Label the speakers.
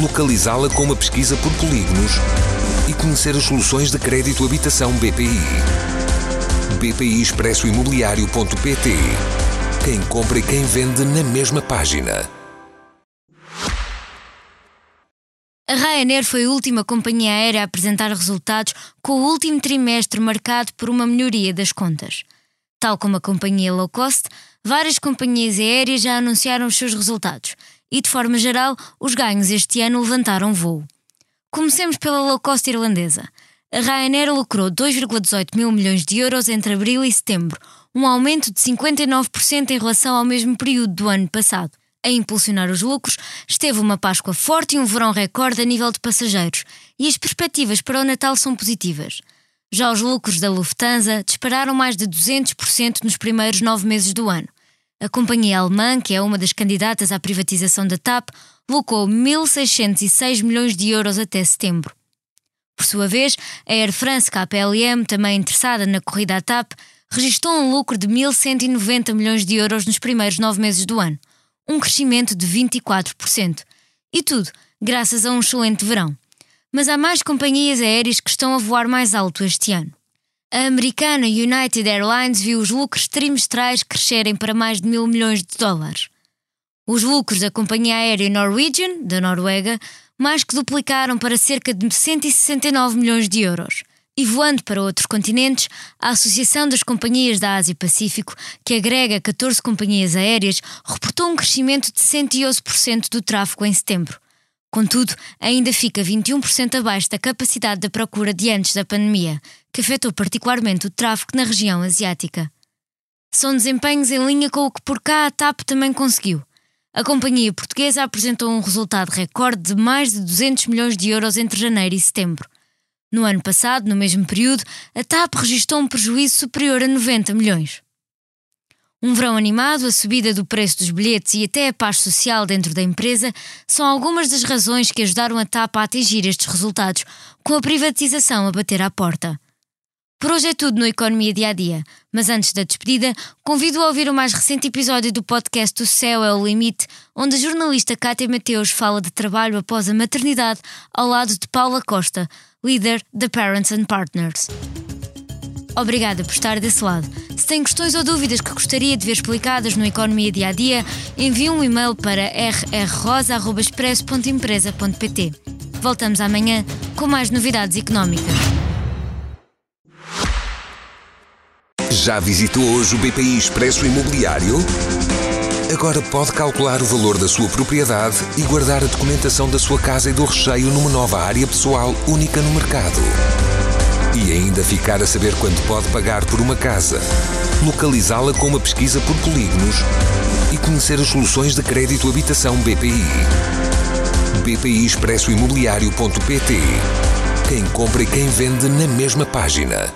Speaker 1: localizá-la com uma pesquisa por polígonos e conhecer as soluções de crédito habitação BPI. BPI Expresso Imobiliário.pt Quem compra e quem vende na mesma página.
Speaker 2: A Ryanair foi a última companhia aérea a apresentar resultados com o último trimestre marcado por uma melhoria das contas. Tal como a companhia low cost, várias companhias aéreas já anunciaram os seus resultados e, de forma geral, os ganhos este ano levantaram voo. Comecemos pela low cost irlandesa. A Ryanair lucrou 2,18 mil milhões de euros entre abril e setembro, um aumento de 59% em relação ao mesmo período do ano passado. A impulsionar os lucros esteve uma Páscoa forte e um verão recorde a nível de passageiros, e as perspectivas para o Natal são positivas. Já os lucros da Lufthansa dispararam mais de 200% nos primeiros nove meses do ano. A companhia alemã, que é uma das candidatas à privatização da TAP, lucrou 1.606 milhões de euros até setembro. Por sua vez, a Air France KPLM, também interessada na corrida à TAP, registrou um lucro de 1.190 milhões de euros nos primeiros nove meses do ano, um crescimento de 24%. E tudo graças a um excelente verão. Mas há mais companhias aéreas que estão a voar mais alto este ano. A americana United Airlines viu os lucros trimestrais crescerem para mais de mil milhões de dólares. Os lucros da companhia aérea Norwegian, da Noruega, mais que duplicaram para cerca de 169 milhões de euros. E voando para outros continentes, a Associação das Companhias da Ásia-Pacífico, que agrega 14 companhias aéreas, reportou um crescimento de 111% do tráfego em setembro. Contudo, ainda fica 21% abaixo da capacidade da procura de antes da pandemia, que afetou particularmente o tráfego na região asiática. São desempenhos em linha com o que por cá a TAP também conseguiu. A companhia portuguesa apresentou um resultado recorde de mais de 200 milhões de euros entre janeiro e setembro. No ano passado, no mesmo período, a TAP registrou um prejuízo superior a 90 milhões. Um verão animado, a subida do preço dos bilhetes e até a paz social dentro da empresa são algumas das razões que ajudaram a TAP a atingir estes resultados, com a privatização a bater à porta. Por hoje é tudo no Economia Dia a Dia, mas antes da despedida, convido a ouvir o mais recente episódio do podcast O Céu é o Limite, onde a jornalista Cátia Mateus fala de trabalho após a maternidade ao lado de Paula Costa, líder da Parents and Partners. Obrigada por estar desse lado. Se tem questões ou dúvidas que gostaria de ver explicadas no Economia Dia a Dia, envie um e-mail para rrrosa.expresso.empresa.pt. Voltamos amanhã com mais novidades económicas.
Speaker 1: Já visitou hoje o BPI Expresso Imobiliário? Agora pode calcular o valor da sua propriedade e guardar a documentação da sua casa e do recheio numa nova área pessoal única no mercado. E ainda ficar a saber quanto pode pagar por uma casa, localizá-la com uma pesquisa por polígonos e conhecer as soluções de crédito habitação BPI. BPI Expresso Imobiliário.pt Quem compra e quem vende na mesma página.